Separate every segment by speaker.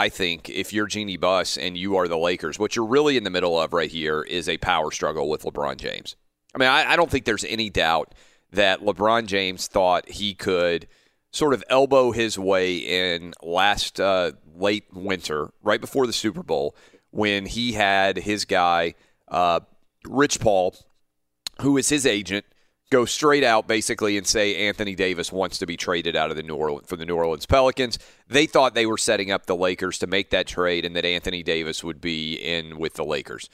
Speaker 1: I think if you're Jeanie Buss and you are the Lakers, what you're really in the middle of right here is a power struggle with LeBron James. I mean, I, I don't think there's any doubt that LeBron James thought he could sort of elbow his way in last uh, late winter, right before the Super Bowl, when he had his guy, uh, Rich Paul, who is his agent, go straight out basically and say Anthony Davis wants to be traded out of the New Orleans for the New Orleans Pelicans. They thought they were setting up the Lakers to make that trade and that Anthony Davis would be in with the Lakers.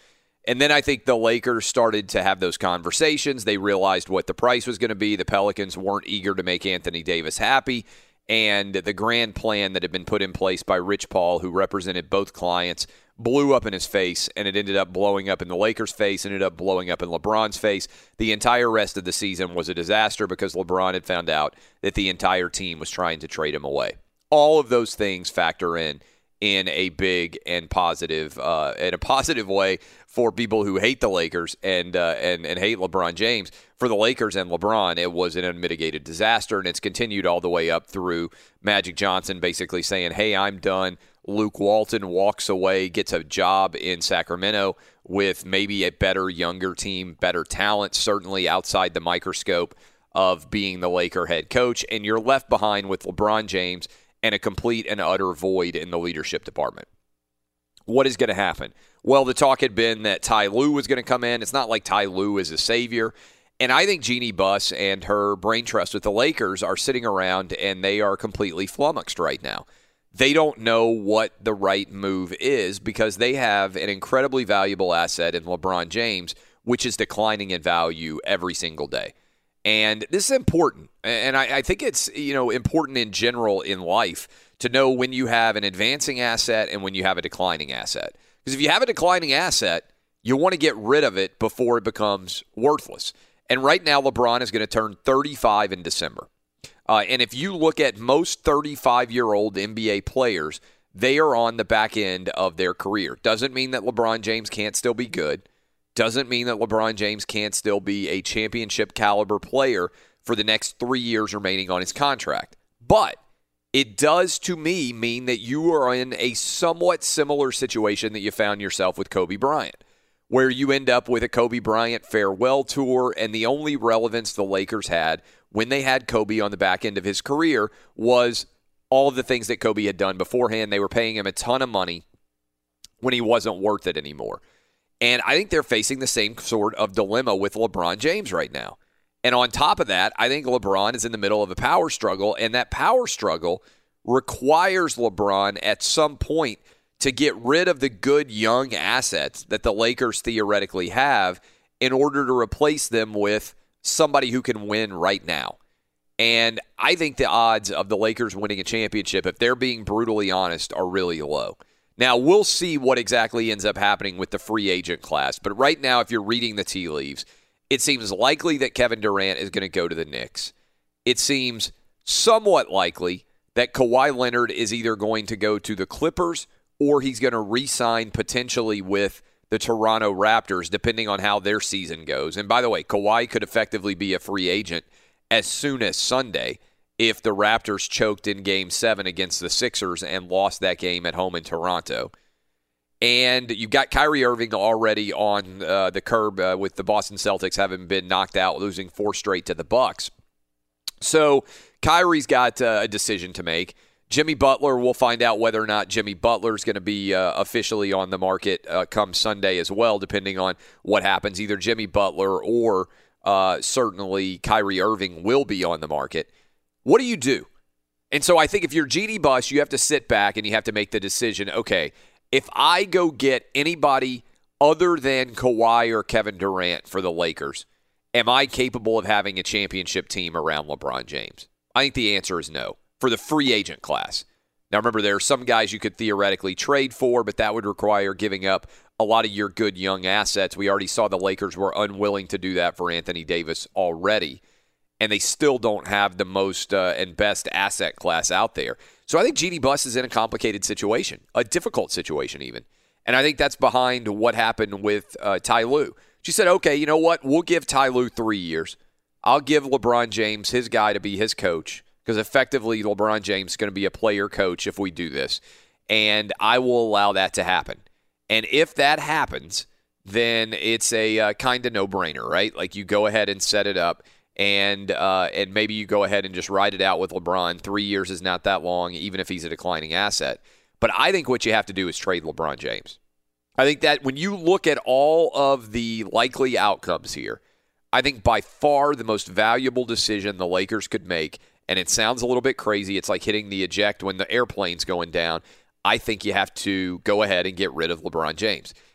Speaker 1: And then I think the Lakers started to have those conversations. They realized what the price was going to be. The Pelicans weren't eager to make Anthony Davis happy. And the grand plan that had been put in place by Rich Paul, who represented both clients, blew up in his face, and it ended up blowing up in the Lakers' face, ended up blowing up in LeBron's face. The entire rest of the season was a disaster because LeBron had found out that the entire team was trying to trade him away. All of those things factor in in a big and positive uh, in a positive way for people who hate the Lakers and uh, and and hate LeBron James. For the Lakers and LeBron, it was an unmitigated disaster, and it's continued all the way up through Magic Johnson basically saying, "Hey, I'm done." Luke Walton walks away, gets a job in Sacramento with maybe a better, younger team, better talent, certainly outside the microscope of being the Laker head coach, and you're left behind with LeBron James and a complete and utter void in the leadership department. What is going to happen? Well, the talk had been that Ty Lue was going to come in. It's not like Ty Lue is a savior. And I think Jeanie Buss and her brain trust with the Lakers are sitting around and they are completely flummoxed right now they don't know what the right move is because they have an incredibly valuable asset in LeBron James, which is declining in value every single day. And this is important. And I, I, think it's, you know, important in general in life to know when you have an advancing asset and when you have a declining asset. Because if you have a declining asset, you want to get rid of it before it becomes worthless. And right now, LeBron is going to turn 35 in December. Uh, and if you look at most 35 year old NBA players, they are on the back end of their career. Doesn't mean that LeBron James can't still be good. Doesn't mean that LeBron James can't still be a championship caliber player for the next three years remaining on his contract. But it does to me mean that you are in a somewhat similar situation that you found yourself with Kobe Bryant, where you end up with a Kobe Bryant farewell tour, and the only relevance the Lakers had when they had Kobe on the back end of his career was all of the things that Kobe had done beforehand. They were paying him a ton of money when he wasn't worth it anymore. And I think they're facing the same sort of dilemma with LeBron James right now. And on top of that, I think LeBron is in the middle of a power struggle, and that power struggle requires LeBron at some point to get rid of the good young assets that the Lakers theoretically have in order to replace them with somebody who can win right now. And I think the odds of the Lakers winning a championship, if they're being brutally honest, are really low. Now, we'll see what exactly ends up happening with the free agent class. But right now, if you're reading the tea leaves, it seems likely that Kevin Durant is going to go to the Knicks. It seems somewhat likely that Kawhi Leonard is either going to go to the Clippers or he's going to re sign potentially with the Toronto Raptors, depending on how their season goes. And by the way, Kawhi could effectively be a free agent as soon as Sunday if the Raptors choked in game seven against the Sixers and lost that game at home in Toronto. And you've got Kyrie Irving already on uh, the curb uh, with the Boston Celtics having been knocked out, losing four straight to the Bucks. So Kyrie's got uh, a decision to make. Jimmy Butler, we'll find out whether or not Jimmy Butler is going to be uh, officially on the market uh, come Sunday as well, depending on what happens. Either Jimmy Butler or uh, certainly Kyrie Irving will be on the market. What do you do? And so I think if you're Jeanie Buss, you have to sit back and you have to make the decision okay, if I go get anybody other than Kawhi or Kevin Durant for the Lakers, am I capable of having a championship team around LeBron James? I think the answer is no for the free agent class. Now, remember, there are some guys you could theoretically trade for, but that would require giving up a lot of your good young assets. We already saw the Lakers were unwilling to do that for Anthony Davis already, and they still don't have the most uh, and best asset class out there. So I think Jeanie Buss is in a complicated situation, a difficult situation even. And I think that's behind what happened with uh, Ty Lue. She said, okay, you know what? We'll give Ty Lue three years. I'll give LeBron James his guy to be his coach because effectively LeBron James is going to be a player coach if we do this. And I will allow that to happen. And if that happens, then it's a uh, kind of no brainer, right? Like you go ahead and set it up. And uh, and maybe you go ahead and just ride it out with LeBron. Three years is not that long, even if he's a declining asset. But I think what you have to do is trade LeBron James. I think that when you look at all of the likely outcomes here, I think by far the most valuable decision the Lakers could make and it sounds a little bit crazy. It's like hitting the eject when the airplane's going down. I think you have to go ahead and get rid of LeBron James.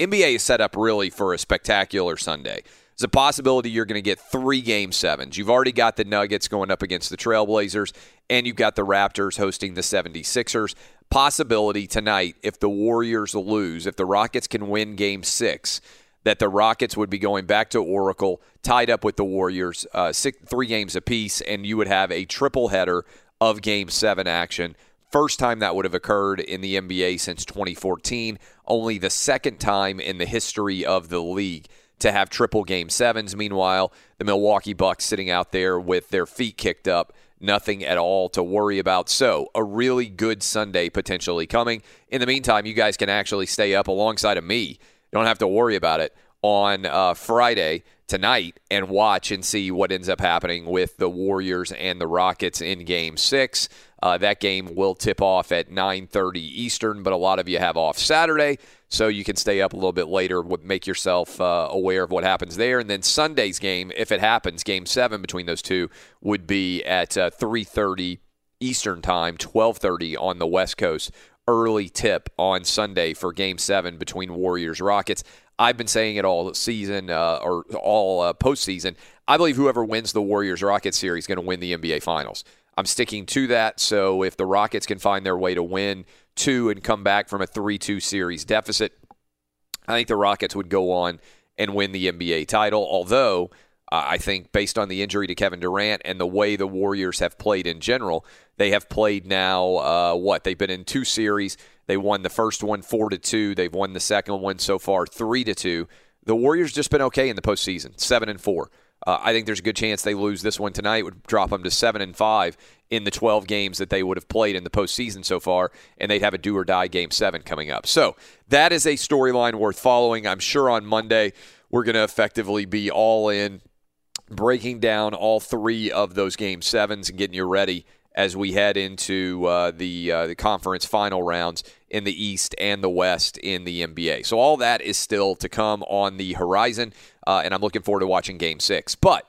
Speaker 1: NBA is set up really for a spectacular Sunday. There's a possibility you're going to get three game sevens. You've already got the Nuggets going up against the Trailblazers, and you've got the Raptors hosting the 76ers. Possibility tonight, if the Warriors lose, if the Rockets can win game six, that the Rockets would be going back to Oracle, tied up with the Warriors, uh, six, three games apiece, and you would have a triple header of game seven action. First time that would have occurred in the NBA since 2014. Only the second time in the history of the league to have triple game sevens. Meanwhile, the Milwaukee Bucks sitting out there with their feet kicked up, nothing at all to worry about. So, a really good Sunday potentially coming. In the meantime, you guys can actually stay up alongside of me. You don't have to worry about it on uh, Friday tonight and watch and see what ends up happening with the Warriors and the Rockets in Game Six. Uh, that game will tip off at 9:30 Eastern, but a lot of you have off Saturday, so you can stay up a little bit later. Make yourself uh, aware of what happens there, and then Sunday's game, if it happens, Game Seven between those two would be at 3:30 uh, Eastern Time, 12:30 on the West Coast. Early tip on Sunday for Game Seven between Warriors Rockets. I've been saying it all season uh, or all uh, postseason. I believe whoever wins the Warriors Rockets series is going to win the NBA Finals. I'm sticking to that. So if the Rockets can find their way to win two and come back from a 3 2 series deficit, I think the Rockets would go on and win the NBA title. Although, I think based on the injury to Kevin Durant and the way the Warriors have played in general, they have played now, uh, what? They've been in two series. They won the first one 4 to 2. They've won the second one so far 3 to 2. The Warriors just been okay in the postseason, 7 and 4. Uh, I think there's a good chance they lose this one tonight. Would drop them to seven and five in the 12 games that they would have played in the postseason so far, and they'd have a do or die game seven coming up. So that is a storyline worth following. I'm sure on Monday we're going to effectively be all in, breaking down all three of those game sevens and getting you ready as we head into uh, the uh, the conference final rounds in the East and the West in the NBA. So all that is still to come on the horizon, uh, and I'm looking forward to watching Game Six. But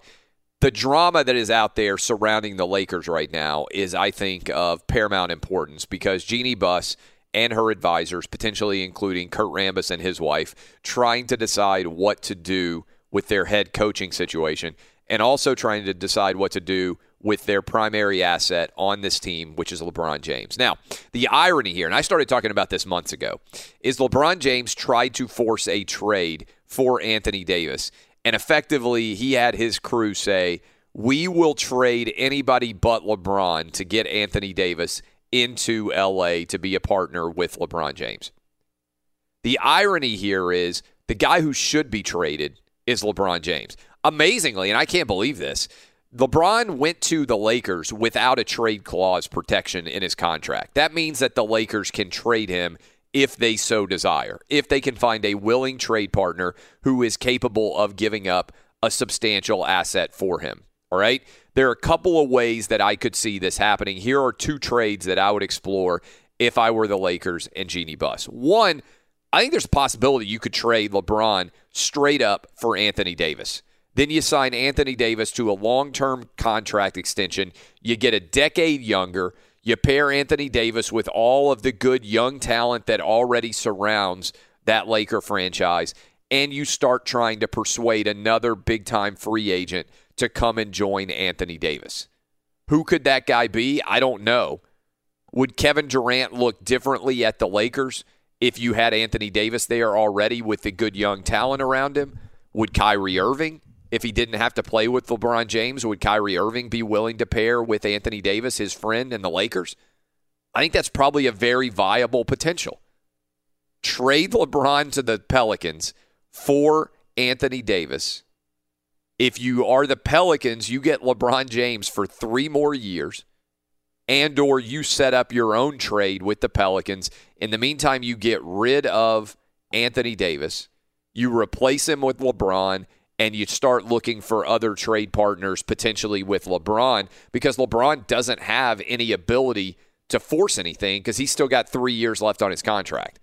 Speaker 1: the drama that is out there surrounding the Lakers right now is, I think, of paramount importance because Jeanie Buss and her advisors, potentially including Kurt Rambis and his wife, trying to decide what to do with their head coaching situation and also trying to decide what to do with their primary asset on this team, which is LeBron James. Now, the irony here, and I started talking about this months ago, is LeBron James tried to force a trade for Anthony Davis. And effectively, he had his crew say, We will trade anybody but LeBron to get Anthony Davis into LA to be a partner with LeBron James. The irony here is the guy who should be traded is LeBron James. Amazingly, and I can't believe this, LeBron went to the Lakers without a trade clause protection in his contract. That means that the Lakers can trade him if they so desire, if they can find a willing trade partner who is capable of giving up a substantial asset for him. All right. There are a couple of ways that I could see this happening. Here are two trades that I would explore if I were the Lakers and Jeanie Buss. One, I think there's a possibility you could trade LeBron straight up for Anthony Davis. Then you sign Anthony Davis to a long term contract extension. You get a decade younger. You pair Anthony Davis with all of the good young talent that already surrounds that Laker franchise, and you start trying to persuade another big time free agent to come and join Anthony Davis. Who could that guy be? I don't know. Would Kevin Durant look differently at the Lakers if you had Anthony Davis there already with the good young talent around him? Would Kyrie Irving, if he didn't have to play with LeBron James, would Kyrie Irving be willing to pair with Anthony Davis, his friend, and the Lakers? I think that's probably a very viable potential. Trade LeBron to the Pelicans for Anthony Davis. If you are the Pelicans, you get LeBron James for three more years and or you set up your own trade with the Pelicans. In the meantime, you get rid of Anthony Davis, you replace him with LeBron, and you start looking for other trade partners potentially with LeBron because LeBron doesn't have any ability to force anything because he's still got three years left on his contract.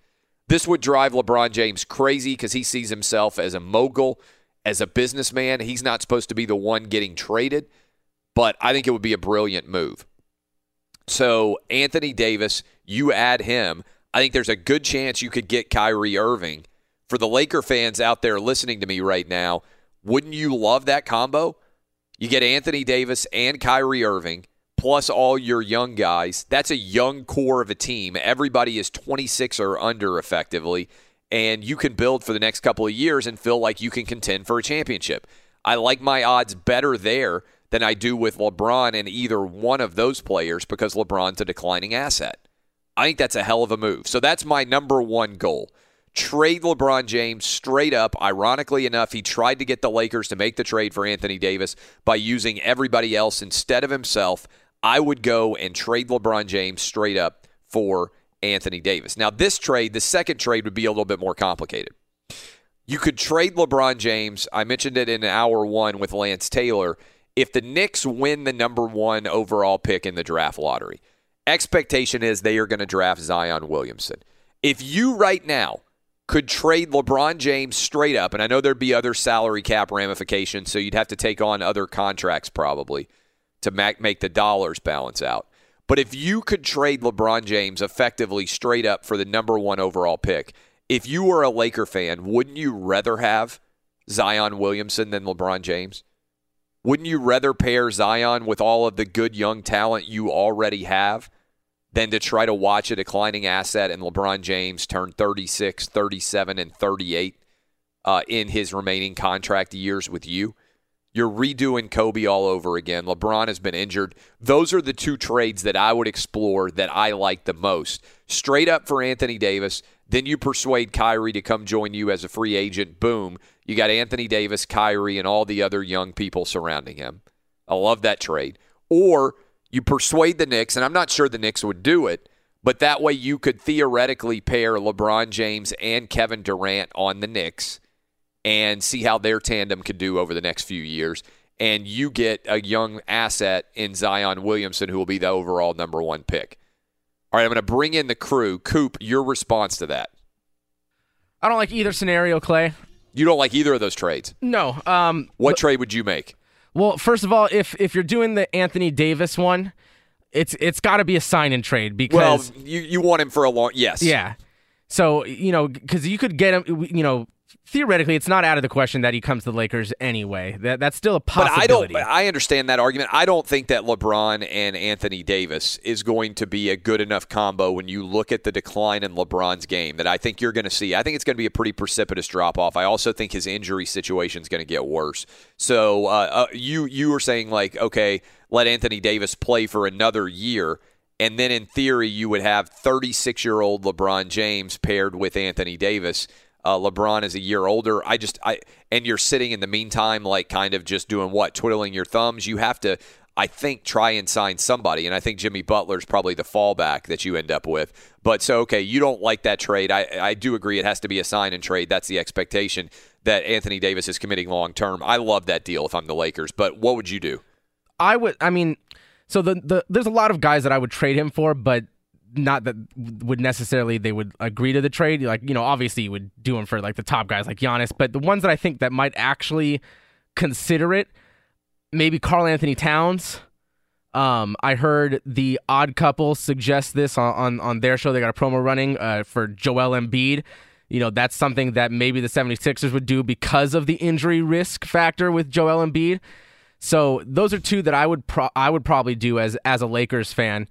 Speaker 1: This would drive LeBron James crazy because he sees himself as a mogul, as a businessman. He's not supposed to be the one getting traded, but I think it would be a brilliant move. So Anthony Davis, you add him. I think there's a good chance you could get Kyrie Irving. For the Laker fans out there listening to me right now, wouldn't you love that combo? You get Anthony Davis and Kyrie Irving plus all your young guys. That's a young core of a team. Everybody is 26 or under effectively, and you can build for the next couple of years and feel like you can contend for a championship. I like my odds better there than I do with LeBron and either one of those players because LeBron's a declining asset. I think that's a hell of a move. So that's my number one goal. Trade LeBron James straight up. Ironically enough, he tried to get the Lakers to make the trade for Anthony Davis by using everybody else instead of himself. I would go and trade LeBron James straight up for Anthony Davis. Now, this trade, the second trade, would be a little bit more complicated. You could trade LeBron James. I mentioned it in hour one with Lance Taylor if the Knicks win the number one overall pick in the draft lottery, expectation is they are going to draft Zion Williamson. If you right now could trade LeBron James straight up, and I know there'd be other salary cap ramifications, so you'd have to take on other contracts probably to make the dollars balance out. But if you could trade LeBron James effectively straight up for the number one overall pick, if you were a Laker fan, wouldn't you rather have Zion Williamson than LeBron James? Wouldn't you rather pair Zion with all of the good young talent you already have than to try to watch a declining asset and LeBron James turn 36, 37, and 38 uh, in his remaining contract years with you? You're redoing Kobe all over again. LeBron has been injured. Those are the two trades that I would explore that I like the most. Straight up for Anthony Davis. Then you persuade Kyrie to come join you as a free agent. Boom. You got Anthony Davis, Kyrie, and all the other young people surrounding him. I love that trade. Or you persuade the Knicks, and I'm not sure the Knicks would do it, but that way you could theoretically pair LeBron James and Kevin Durant on the Knicks and see how their tandem could do over the next few years. And you get a young asset in Zion Williamson who will be the overall number one pick. All right, I'm going to bring in the crew. Coop, your response to that?
Speaker 2: I don't like either scenario, Clay.
Speaker 1: You don't like either of those trades?
Speaker 2: No. Um,
Speaker 1: what trade would you make?
Speaker 2: Well, first of all, if if you're doing the Anthony Davis one, it's it's got to be a sign and trade because
Speaker 1: well, you you want him for a long yes.
Speaker 2: Yeah. So, you know, cuz you could get him you know, theoretically, it's not out of the question that he comes to the Lakers anyway. That that's still a possibility.
Speaker 1: But I don't. I understand that argument. I don't think that LeBron and Anthony Davis is going to be a good enough combo when you look at the decline in LeBron's game that I think you're going to see. I think it's going to be a pretty precipitous drop off. I also think his injury situation is going to get worse. So uh, uh, you you were saying like, okay, let Anthony Davis play for another year. And then, in theory, you would have 36 year old LeBron James paired with Anthony Davis uh, LeBron is a year older. I just I and you're sitting in the meantime like kind of just doing what twiddling your thumbs. You have to I think try and sign somebody, and I think Jimmy Butler is probably the fallback that you end up with. But so okay, you don't like that trade. I I do agree it has to be a sign and trade. That's the expectation that Anthony Davis is committing long term. I love that deal if I'm the Lakers. But what would you do?
Speaker 2: I would. I mean, so the the there's a lot of guys that I would trade him for, but not that would necessarily they would agree to the trade. Like you know, obviously you would do them for like the top guys like Giannis, but the ones that I think that might actually consider it, maybe Karl-Anthony Towns. Um, I heard the Odd Couple suggest this on, on, on their show. They got a promo running uh, for Joel Embiid. You know, that's something that maybe the 76ers would do because of the injury risk factor with Joel Embiid. So those are two that I would pro- I would probably do as as a Lakers fan.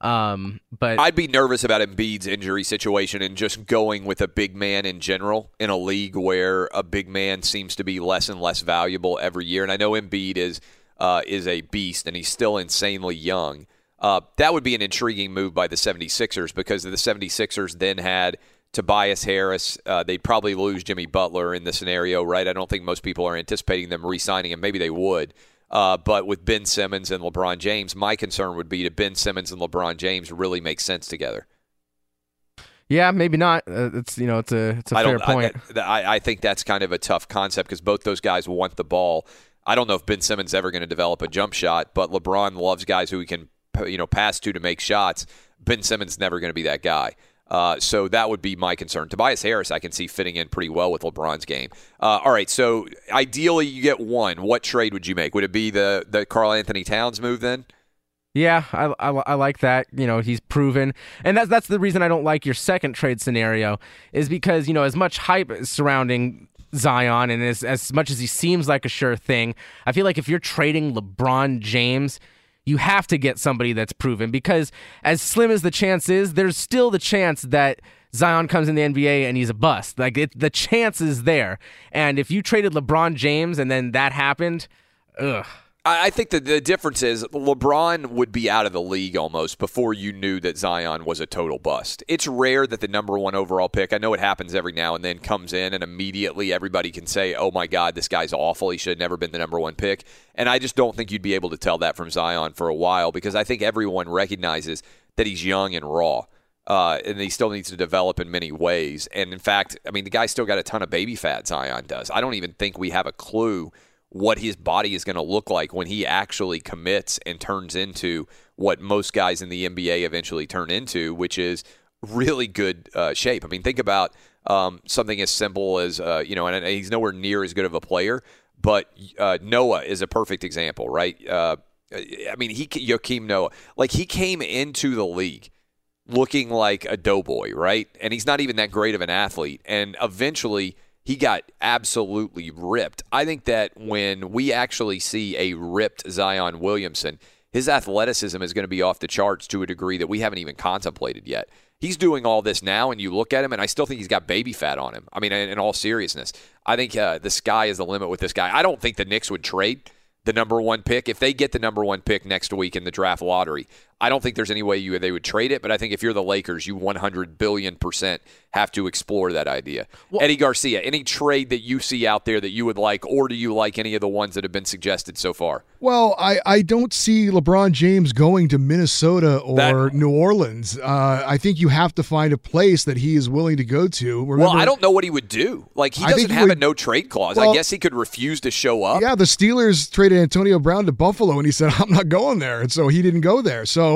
Speaker 2: Um, but
Speaker 1: I'd be nervous about Embiid's injury situation and just going with a big man in general in a league where a big man seems to be less and less valuable every year. And I know Embiid is uh, is a beast and he's still insanely young. Uh, that would be an intriguing move by the 76ers because the 76ers then had Tobias Harris. Uh, they'd probably lose Jimmy Butler in the scenario, right? I don't think most people are anticipating them re signing him. Maybe they would. Uh, but with Ben Simmons and LeBron James, my concern would be that Ben Simmons and LeBron James really make sense together.
Speaker 2: Yeah, maybe not. Uh, it's you know it's a it's a
Speaker 1: I
Speaker 2: fair point.
Speaker 1: I, I, I think that's kind of a tough concept because both those guys want the ball. I don't know if Ben Simmons ever going to develop a jump shot, but LeBron loves guys who he can you know pass to to make shots. Ben Simmons never going to be that guy. Uh, so that would be my concern. Tobias Harris, I can see fitting in pretty well with LeBron's game. Uh, all right, so ideally you get one. What trade would you make? Would it be the the Karl-Anthony Towns move then?
Speaker 2: Yeah, I, I, I, like that. You know, he's proven, and that's that's the reason I don't like your second trade scenario is because you know as much hype surrounding Zion and as as much as he seems like a sure thing, I feel like if you're trading LeBron James, you have to get somebody that's proven because as slim as the chance is, there's still the chance that Zion comes in the NBA and he's a bust. Like it, the chance is there, and if you traded LeBron James and then that happened, ugh.
Speaker 1: I think that the difference is LeBron would be out of the league almost before you knew that Zion was a total bust. It's rare that the number one overall pick, I know it happens every now and then, comes in and immediately everybody can say, oh my God, this guy's awful. He should have never been the number one pick. And I just don't think you'd be able to tell that from Zion for a while because I think everyone recognizes that he's young and raw. Uh, and he still needs to develop in many ways. And in fact, I mean, the guy's still got a ton of baby fat, Zion does. I don't even think we have a clue what his body is going to look like when he actually commits and turns into what most guys in the NBA eventually turn into, which is really good uh, shape. I mean, think about um, something as simple as, uh, you know, and he's nowhere near as good of a player, but uh, Noah is a perfect example, right? Uh, I mean, he Joakim Noah, like he came into the league looking like a doughboy, right? And he's not even that great of an athlete. And eventually – he got absolutely ripped. I think that when we actually see a ripped Zion Williamson, his athleticism is going to be off the charts to a degree that we haven't even contemplated yet. He's doing all this now, and you look at him, and I still think he's got baby fat on him. I mean, in, in all seriousness, I think uh, the sky is the limit with this guy. I don't think the Knicks would trade the number one pick. If they get the number one pick next week in the draft lottery, I don't think there's any way you they would trade it. But I think if you're the Lakers, you 100 billion percent have to explore that idea. Well, Eddie Garcia, any trade that you see out there that you would like, or do you like any of the ones that have been suggested so far?
Speaker 3: Well, I, I don't see LeBron James going to Minnesota or that, New Orleans. Uh, I think you have to find a place that he is willing to go to.
Speaker 1: Remember, well, I don't know what he would do. Like he doesn't have would, a no trade clause. Well, I guess he could refuse to show up.
Speaker 3: Yeah, the Steelers traded Antonio Brown to Buffalo, and he said, "I'm not going there," and so he didn't go there. So.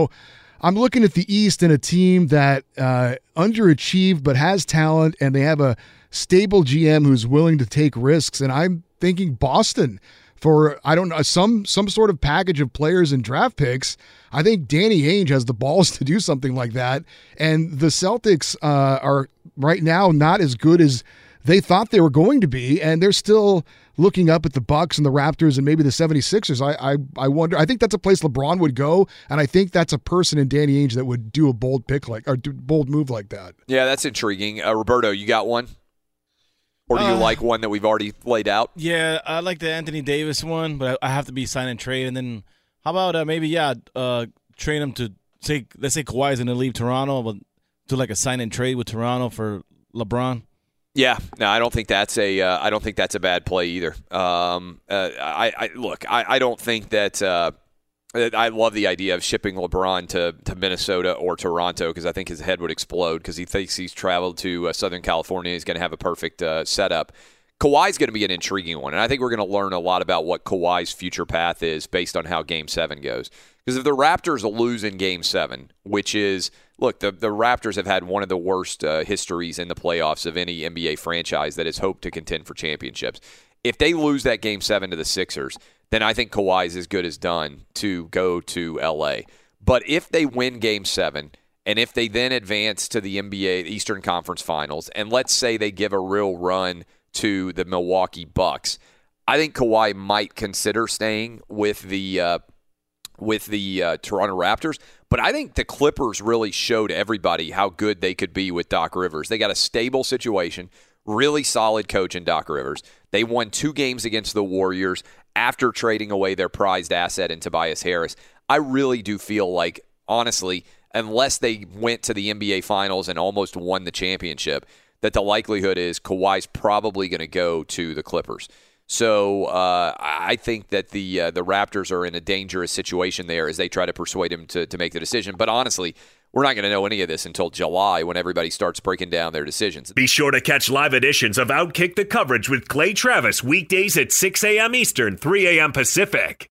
Speaker 3: I'm looking at the East and a team that uh, underachieved but has talent, and they have a stable GM who's willing to take risks. And I'm thinking Boston for I don't know some some sort of package of players and draft picks. I think Danny Ainge has the balls to do something like that. And the Celtics uh, are right now not as good as they thought they were going to be, and they're still looking up at the Bucks and the Raptors and maybe the 76ers, I, I I wonder. I think that's a place LeBron would go, and I think that's a person in Danny Ainge that would do a bold pick like or do bold move like that.
Speaker 1: Yeah, that's intriguing. Uh, Roberto, you got one? Or do you uh, like one that we've already laid out?
Speaker 4: Yeah, I like the Anthony Davis one, but I have to be sign and trade. And then how about uh, maybe yeah, uh, trade him to say let's say Kawhi's going to leave Toronto, but do like a sign and trade with Toronto for LeBron.
Speaker 1: Yeah, no, I don't think that's a. Uh, I don't think that's a bad play either. Um, uh, I, I, look, I, I don't think that. Uh, I love the idea of shipping LeBron to, to Minnesota or Toronto because I think his head would explode because he thinks he's traveled to uh, Southern California. He's going to have a perfect uh, setup. Kawhi's going to be an intriguing one, and I think we're going to learn a lot about what Kawhi's future path is based on how Game Seven goes. Because if the Raptors lose in Game Seven, which is look, the the Raptors have had one of the worst uh, histories in the playoffs of any NBA franchise that has hoped to contend for championships. If they lose that Game Seven to the Sixers, then I think Kawhi is as good as done to go to LA. But if they win Game Seven and if they then advance to the NBA Eastern Conference Finals, and let's say they give a real run to the Milwaukee Bucks, I think Kawhi might consider staying with the uh, with the uh, Toronto Raptors. But I think the Clippers really showed everybody how good they could be with Doc Rivers. They got a stable situation, really solid coach in Doc Rivers. They won two games against the Warriors after trading away their prized asset in Tobias Harris. I really do feel like, honestly, unless they went to the NBA Finals and almost won the championship, that the likelihood is Kawhi's probably going to go to the Clippers. So uh, I think that the uh, the Raptors are in a dangerous situation there as they try to persuade him to, to make the decision. But honestly, we're not going to know any of this until July when everybody starts breaking down their decisions.
Speaker 5: Be sure to catch live editions of Outkick the coverage with Clay Travis weekdays at 6 a.m. Eastern, 3 a.m. Pacific.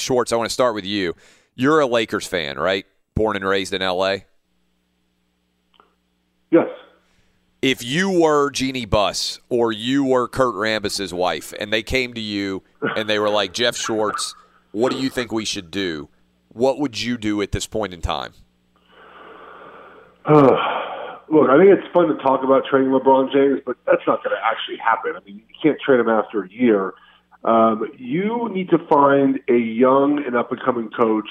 Speaker 1: Schwartz, I want to start with you. You're a Lakers fan, right? Born and raised in LA?
Speaker 6: Yes.
Speaker 1: If you were Jeanie Buss or you were Kurt Rambis's wife and they came to you and they were like, Jeff Schwartz, what do you think we should do? What would you do at this point in time?
Speaker 6: Uh, look, I think it's fun to talk about trading LeBron James, but that's not going to actually happen. I mean, you can't trade him after a year. Um, you need to find a young and up and coming coach.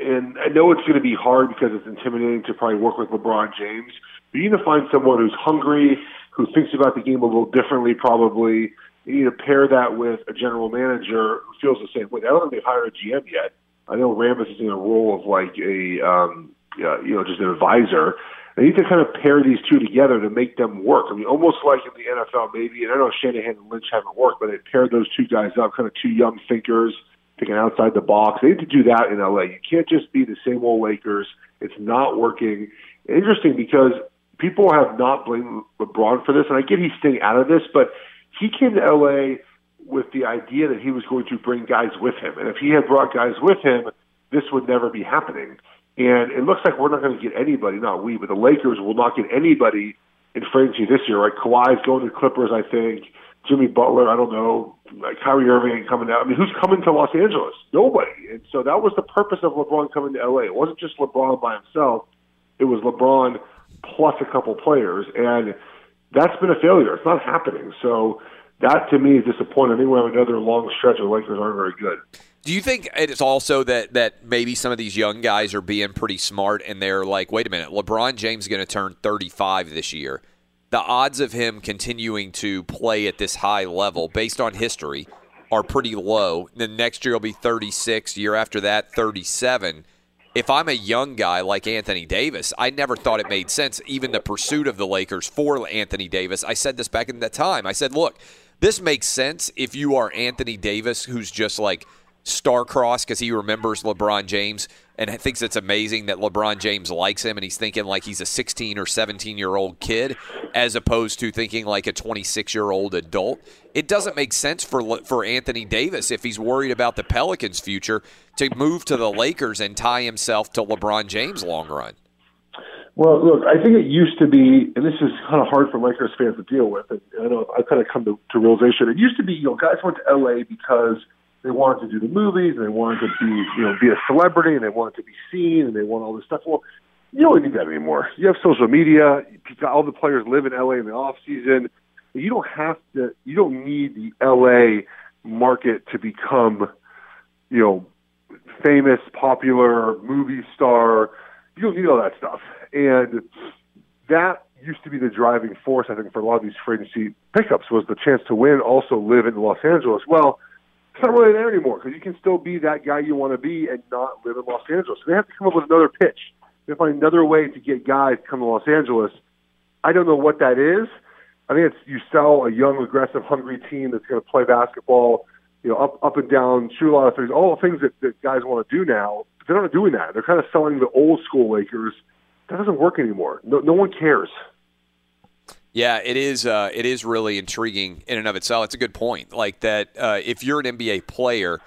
Speaker 6: And I know it's going to be hard because it's intimidating to probably work with LeBron James. But you need to find someone who's hungry, who thinks about the game a little differently, probably. You need to pair that with a general manager who feels the same way. I don't think they've hired a GM yet. I know Rambis is in a role of like a, um, uh, you know, just an advisor. They need to kind of pair these two together to make them work. I mean, almost like in the NFL, maybe. And I know Shanahan and Lynch haven't worked, but they paired those two guys up, kind of two young thinkers, thinking outside the box. They need to do that in LA. You can't just be the same old Lakers. It's not working. Interesting because people have not blamed LeBron for this, and I get he's staying out of this, but he came to LA with the idea that he was going to bring guys with him, and if he had brought guys with him, this would never be happening. And it looks like we're not going to get anybody, not we, but the Lakers will not get anybody in free agency this year. Right? Kawhi's going to Clippers, I think. Jimmy Butler, I don't know. Kyrie Irving coming out. I mean, who's coming to Los Angeles? Nobody. And so that was the purpose of LeBron coming to LA. It wasn't just LeBron by himself. It was LeBron plus a couple players, and that's been a failure. It's not happening. So that to me is disappointing. I we another long stretch of the Lakers aren't very good.
Speaker 1: Do you think it's also that that maybe some of these young guys are being pretty smart and they're like, wait a minute, LeBron James is going to turn 35 this year. The odds of him continuing to play at this high level, based on history, are pretty low. Then next year will be 36. Year after that, 37. If I'm a young guy like Anthony Davis, I never thought it made sense, even the pursuit of the Lakers for Anthony Davis. I said this back in that time. I said, look, this makes sense if you are Anthony Davis, who's just like – star-crossed because he remembers LeBron James and thinks it's amazing that LeBron James likes him and he's thinking like he's a 16 or 17 year old kid as opposed to thinking like a 26 year old adult. It doesn't make sense for for Anthony Davis if he's worried about the Pelicans' future to move to the Lakers and tie himself to LeBron James long run.
Speaker 6: Well, look, I think it used to be, and this is kind of hard for Lakers fans to deal with. And I know I've kind of come to, to realization. It used to be, you know, guys went to LA because – they wanted to do the movies and they wanted to be you know be a celebrity and they wanted to be seen and they want all this stuff. Well, you don't need that anymore. You have social media. All the players live in LA in the off season. You don't have to. You don't need the LA market to become, you know, famous, popular movie star. You don't need all that stuff. And that used to be the driving force, I think, for a lot of these free agency pickups was the chance to win, also live in Los Angeles. Well, it's not really there anymore because you can still be that guy you want to be and not live in Los Angeles. So they have to come up with another pitch. They find another way to get guys to come to Los Angeles. I don't know what that is. I think it's you sell a young, aggressive, hungry team that's going to play basketball, you know, up up and down, shoot a lot of threes, all the things that, that guys want to do now. But they're not doing that. They're kind of selling the old school Lakers. That doesn't work anymore. No, no one cares.
Speaker 1: Yeah, it is. Uh, it is really intriguing in and of itself. It's a good point. Like that, uh, if you're an NBA player,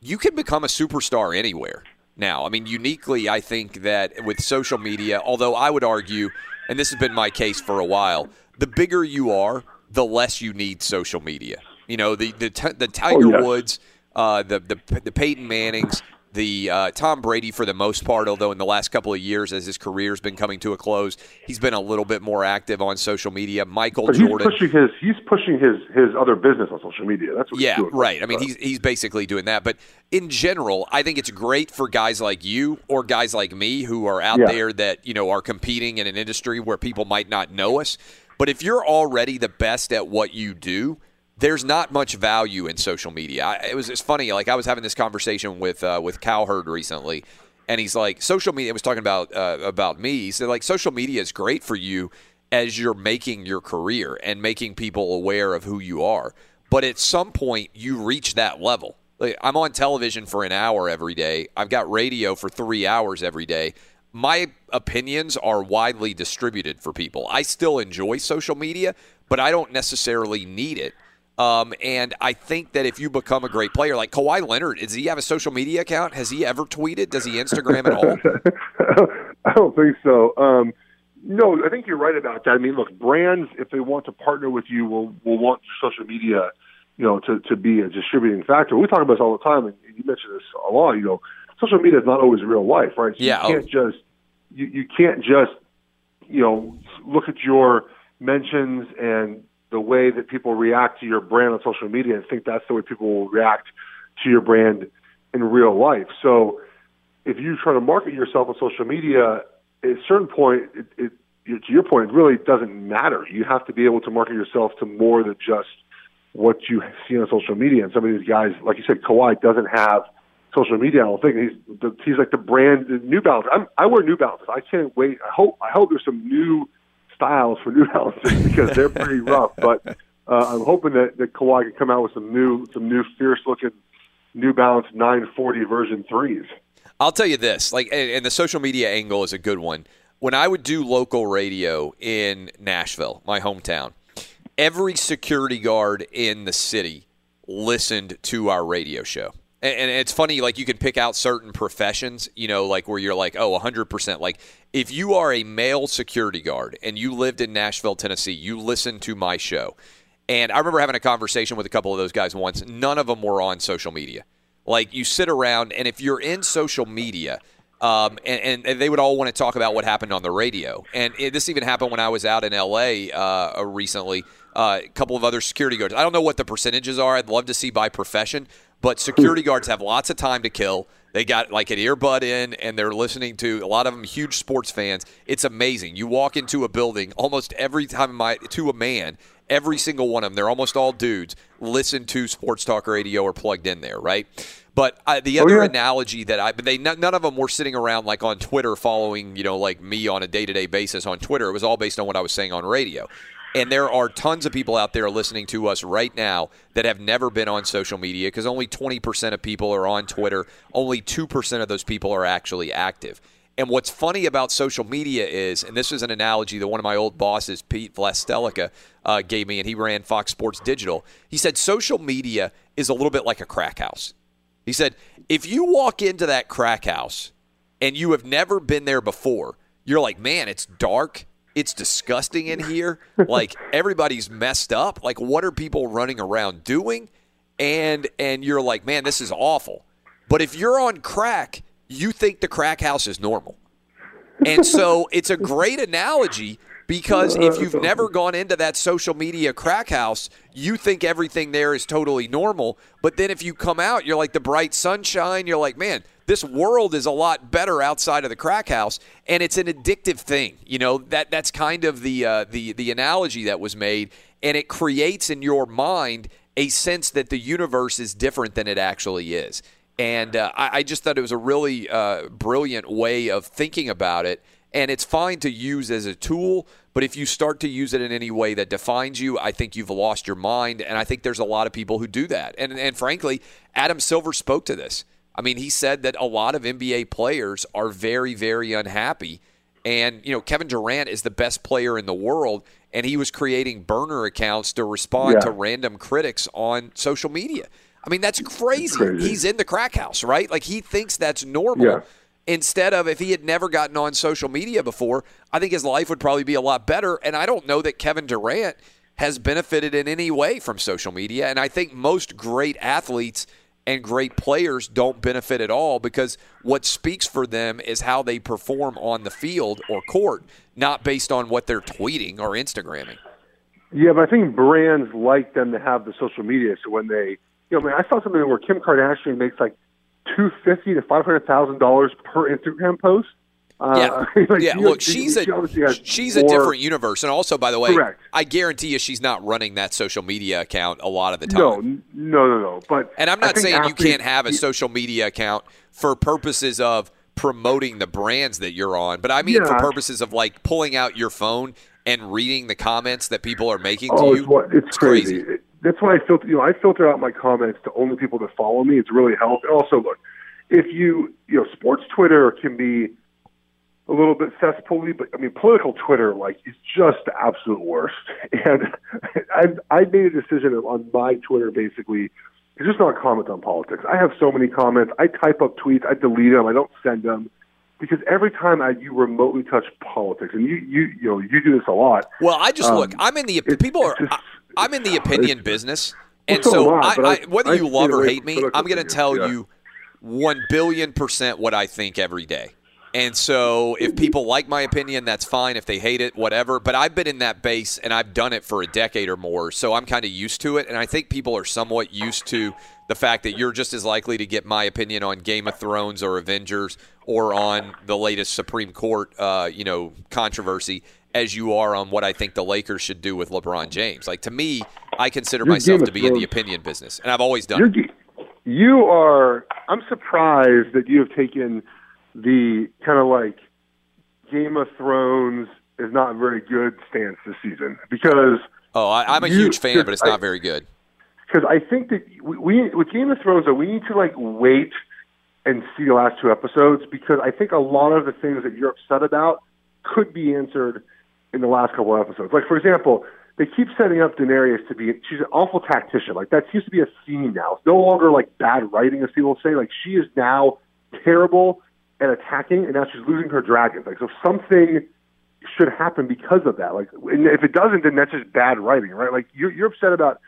Speaker 1: you can become a superstar anywhere now. I mean, uniquely, I think that with social media, although I would argue, and this has been my case for a while, the bigger you are, the less you need social media. You know, the the, the Tiger oh. Woods, uh, the the the Peyton Mannings, the uh, Tom Brady for the most part, although in the last couple of years, as his career's been coming to a close, he's been a little bit more active on social media. Michael
Speaker 6: but
Speaker 1: Jordan,
Speaker 6: he's pushing his he's pushing his his other business on social media. That's what
Speaker 1: yeah, right. I mean, he's he's basically doing that. But in general, I think it's great for guys like you or guys like me who are out yeah. there that you know are competing in an industry where people might not know us. But if you're already the best at what you do, there's not much value in social media. I, it was it's funny. Like I was having this conversation with uh, with Cowherd recently, and he's like, social media. was talking about uh, about me. He said like social media is great for you as you're making your career and making people aware of who you are. But at some point, you reach that level. Like, I'm on television for an hour every day. I've got radio for three hours every day. My opinions are widely distributed for people. I still enjoy social media, but I don't necessarily need it um, and I think that if you become a great player, like Kawhi Leonard, does he have a social media account? Has he ever tweeted? Does he Instagram at all?
Speaker 6: I don't think so. Um, no, I think you're right about that. I mean, look, brands, if they want to partner with you, will will want social media, you know, to to be a distributing factor. We talk about this all the time, and you mentioned this a lot. You know, social media is not always real life, right? So
Speaker 1: yeah.
Speaker 6: You can't oh. just you, you can't just you know, look at your mentions and the way that people react to your brand on social media and think that's the way people will react to your brand in real life. So if you try to market yourself on social media, at a certain point, it, it, to your point, it really doesn't matter. You have to be able to market yourself to more than just what you see on social media. And some of these guys, like you said, Kawhi doesn't have social media. I don't think he's the, he's like the brand New Balance. I'm, I wear New Balance. I can't wait. I hope I hope there's some new styles for New Balances because they're pretty rough. But uh, I'm hoping that, that Kawhi can come out with some new some new fierce looking New Balance 940 version threes.
Speaker 1: I'll tell you this, like, and, the social media angle is a good one. When I would do local radio in Nashville, my hometown, every security guard in the city listened to our radio show. And it's funny, like you can pick out certain professions, you know, like where you're like, oh, 100%. Like if you are a male security guard and you lived in Nashville, Tennessee, you listened to my show. And I remember having a conversation with a couple of those guys once. None of them were on social media. Like you sit around, and if you're in social media, um, and, and, they would all want to talk about what happened on the radio. And it, this even happened when I was out in LA uh, recently. Uh, a couple of other security guards. I don't know what the percentages are. I'd love to see by profession, but security guards have lots of time to kill. They got like an earbud in and they're listening to a lot of them huge sports fans. It's amazing. You walk into a building almost every time my to a man, every single one of them, they're almost all dudes, listen to sports talk radio or plugged in there, right? But uh, the other oh, yeah. analogy that I, but they none of them were sitting around like on Twitter following, you know, like me on a day to day basis on Twitter. It was all based on what I was saying on radio. And there are tons of people out there listening to us right now that have never been on social media because only 20% of people are on Twitter. Only 2% of those people are actually active. And what's funny about social media is, and this is an analogy that one of my old bosses, Pete Vlastelica, uh, gave me, and he ran Fox Sports Digital. He said social media is a little bit like a crack house. He said, if you walk into that crack house and you have never been there before, you're like, man, it's dark. It's disgusting in here. like everybody's messed up. Like what are people running around doing? And and you're like, man, this is awful. But if you're on crack, you think the crack house is normal. And so it's a great analogy because if you've never gone into that social media crack house, you think everything there is totally normal. But then if you come out, you're like the bright sunshine. You're like, man, this world is a lot better outside of the crack house, and it's an addictive thing. You know that that's kind of the uh, the the analogy that was made, and it creates in your mind a sense that the universe is different than it actually is. And uh, I, I, just thought it was a really uh, brilliant way of thinking about it and it's fine to use as a tool but if you start to use it in any way that defines you i think you've lost your mind and i think there's a lot of people who do that and and frankly adam silver spoke to this i mean he said that a lot of nba players are very very unhappy and you know kevin durant is the best player in the world and he was creating burner accounts to respond yeah. to random critics on social media I mean, that's crazy. crazy. He's in the crack house, right? Like he thinks that's normal. Yeah instead of if he had never gotten on social media before, I think his life would probably be a lot better. And I don't know that Kevin Durant has benefited in any way from social media. And I think most great athletes and great players don't benefit at all because what speaks for them is how they perform on the field or court, not based on what they're tweeting or Instagramming.
Speaker 6: Yeah, but I think brands like them to have the social media. So when they, you know, I, I saw something where Kim Kardashian makes like two fifty to five hundred thousand dollars per Instagram post.
Speaker 1: Uh, yeah, like yeah. Look, she's a she's more... a different universe, and also, by the way,
Speaker 6: Correct.
Speaker 1: I guarantee you, she's not running that social media account a lot of the time.
Speaker 6: No, no, no, no. But
Speaker 1: and I'm not saying athletes, you can't have a social media account for purposes of promoting the brands that you're on, but I mean yeah. for purposes of like pulling out your phone and reading the comments that people are making
Speaker 6: oh,
Speaker 1: to
Speaker 6: you. It's, it's, it's crazy. crazy that's why I filter. You know, I filter out my comments to only people that follow me. It's really helped. And also, look, if you you know, sports Twitter can be a little bit cesspoolly, but I mean, political Twitter like is just the absolute worst. And I I made a decision on my Twitter basically to just not comment on politics. I have so many comments. I type up tweets. I delete them. I don't send them because every time I, you remotely touch politics, and you you you know you do this a lot.
Speaker 1: Well, I just um, look. I'm in the people are. Just, I'm in the opinion business, and well, so, I, I, whether you love or hate me, I'm going to tell yeah. you one billion percent what I think every day. And so if people like my opinion, that's fine. If they hate it, whatever. But I've been in that base and I've done it for a decade or more. So I'm kind of used to it. And I think people are somewhat used to the fact that you're just as likely to get my opinion on Game of Thrones or Avengers or on the latest Supreme Court, uh, you know, controversy as you are on what I think the Lakers should do with LeBron James. Like to me, I consider
Speaker 6: Your
Speaker 1: myself to be in the opinion business, and I've always done. It.
Speaker 6: you are. I'm surprised that you have taken the kind of like Game of Thrones is not a very good stance this season because
Speaker 1: Oh, I, I'm a
Speaker 6: You-
Speaker 1: huge fan, but it's
Speaker 6: I-
Speaker 1: not very good.
Speaker 6: because I think that we, we with Game of Thrones though we need to like wait and see the last two episodes because I think a lot of the things that you're upset about could be answered in the last couple of episodes. Like for example, they keep setting up Daenerys to be she's an awful tactician. Like that seems to be a theme now. It's no longer like bad writing as people say. Like she is now terrible at attacking and now she's losing her dragons. Like so something should happen because of that. Like and if it doesn't then that's just bad writing, right? Like you're you're upset about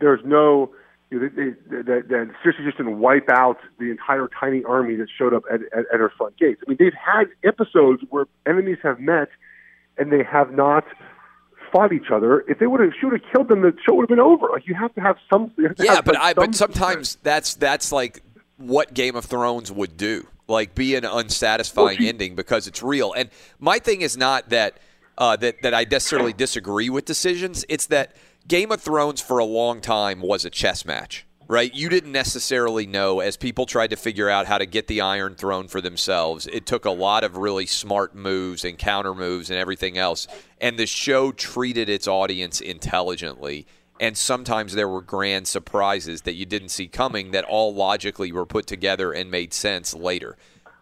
Speaker 6: there's no you know, they, they, that, that seriously just didn't wipe out the entire tiny army that showed up at, at, at her front gates. I mean, they've had episodes where enemies have met and they have not fought each other. If they would have, she would have killed them, the show would have been over. Like you have to have some. to
Speaker 1: Yeah,
Speaker 6: have,
Speaker 1: but
Speaker 6: like,
Speaker 1: I
Speaker 6: some-
Speaker 1: but sometimes that's that's like what Game of Thrones would do, like be an unsatisfying ending because it's real. And my thing is not that uh, that that I necessarily disagree with decisions. It's that Game of Thrones for a long time was a chess match. Right, you didn't necessarily know as people tried to figure out how to get the Iron Throne for themselves. It took a lot of really smart moves and counter moves and everything else. And the show treated its audience intelligently and sometimes there were grand surprises that you didn't see coming that all logically were put together and made sense later.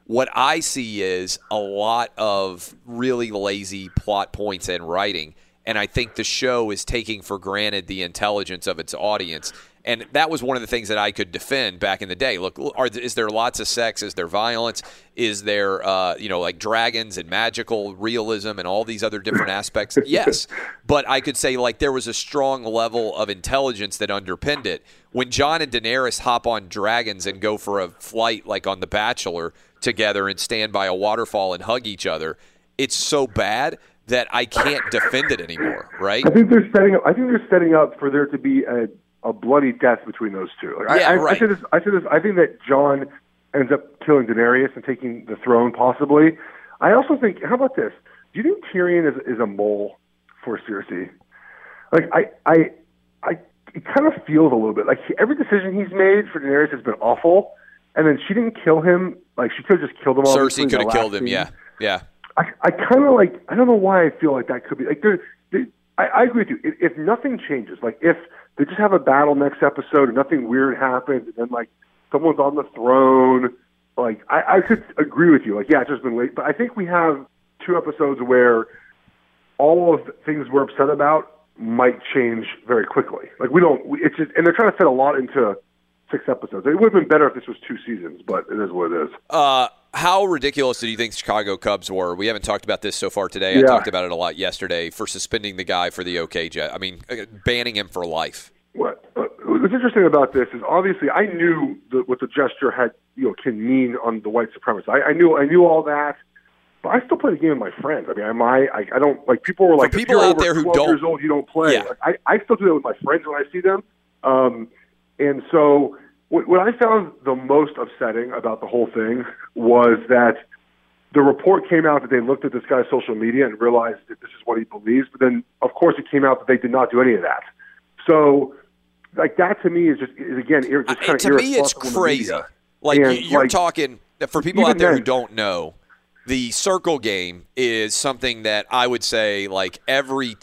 Speaker 1: What I see is a lot of really lazy plot points and writing, and I think the show is taking for granted the intelligence of its audience. And that was one of the things that I could defend back in the day. Look, are, is there lots of sex? Is there violence? Is there, uh, you know, like dragons and magical realism and all these other different aspects? Yes. But I could say, like, there was a strong level of intelligence that underpinned it. When Jon and Daenerys hop on dragons and go for a flight, like on The Bachelor, together and stand by a waterfall and hug each other, it's so bad that I can't defend it anymore, right?
Speaker 6: I think they're setting up. I think they're setting up for there to be a, a bloody death between those two. Like,
Speaker 1: Yeah,
Speaker 6: I, I,
Speaker 1: right.
Speaker 6: I said this. I said this. I think that Jon ends up killing Daenerys and taking the throne, possibly. I also think. How about this? Do you think Tyrion is is a mole for Cersei? Like I, I, I. It kind of feels a little bit like he, every decision he's made for Daenerys has been awful, and then she didn't kill him. Like she could have just killed him. obviously,
Speaker 1: Cersei could have killed him.
Speaker 6: scene.
Speaker 1: Yeah, yeah.
Speaker 6: I, I kind of like. I don't know why I feel like that could be like. There, there, I, I agree with you. If, if nothing changes, like if they just have a battle next episode and nothing weird happens, and then like someone's on the throne, like I, I could agree with you. Like yeah, it's just been late, but I think we have two episodes where all of the things we're upset about might change very quickly. Like we don't. It's just, and they're trying to fit a lot into six episodes. It would have been better if this was two seasons, but it is what it is.
Speaker 1: Uh, how ridiculous do you think Chicago Cubs were? We haven't talked about this so far today. I talked about it a lot yesterday for suspending the guy for the OK jet. I mean, uh, banning him for life.
Speaker 6: What uh, what's interesting about this is obviously I knew the, what the gesture had you know can mean on the white supremacists. I, I knew I knew all that, but I still play the game with my friends. I mean, am I? I, I don't like people were like if
Speaker 1: people out there who don't-
Speaker 6: years old, you don't play.
Speaker 1: Yeah.
Speaker 6: Like, I I still do that with my friends when I see them. Um, and so what, what I found the most upsetting about the whole thing was that the report came out that they looked at this guy's social media and realized that this is what he believes. But then, of course, it came out that they did not do any of that. So, like that to me is just is again ir- just kind of
Speaker 1: to me, it's crazy. Like
Speaker 6: And,
Speaker 1: you- you're
Speaker 6: like,
Speaker 1: talking for people out there who don't know, the circle game is something that I would say like every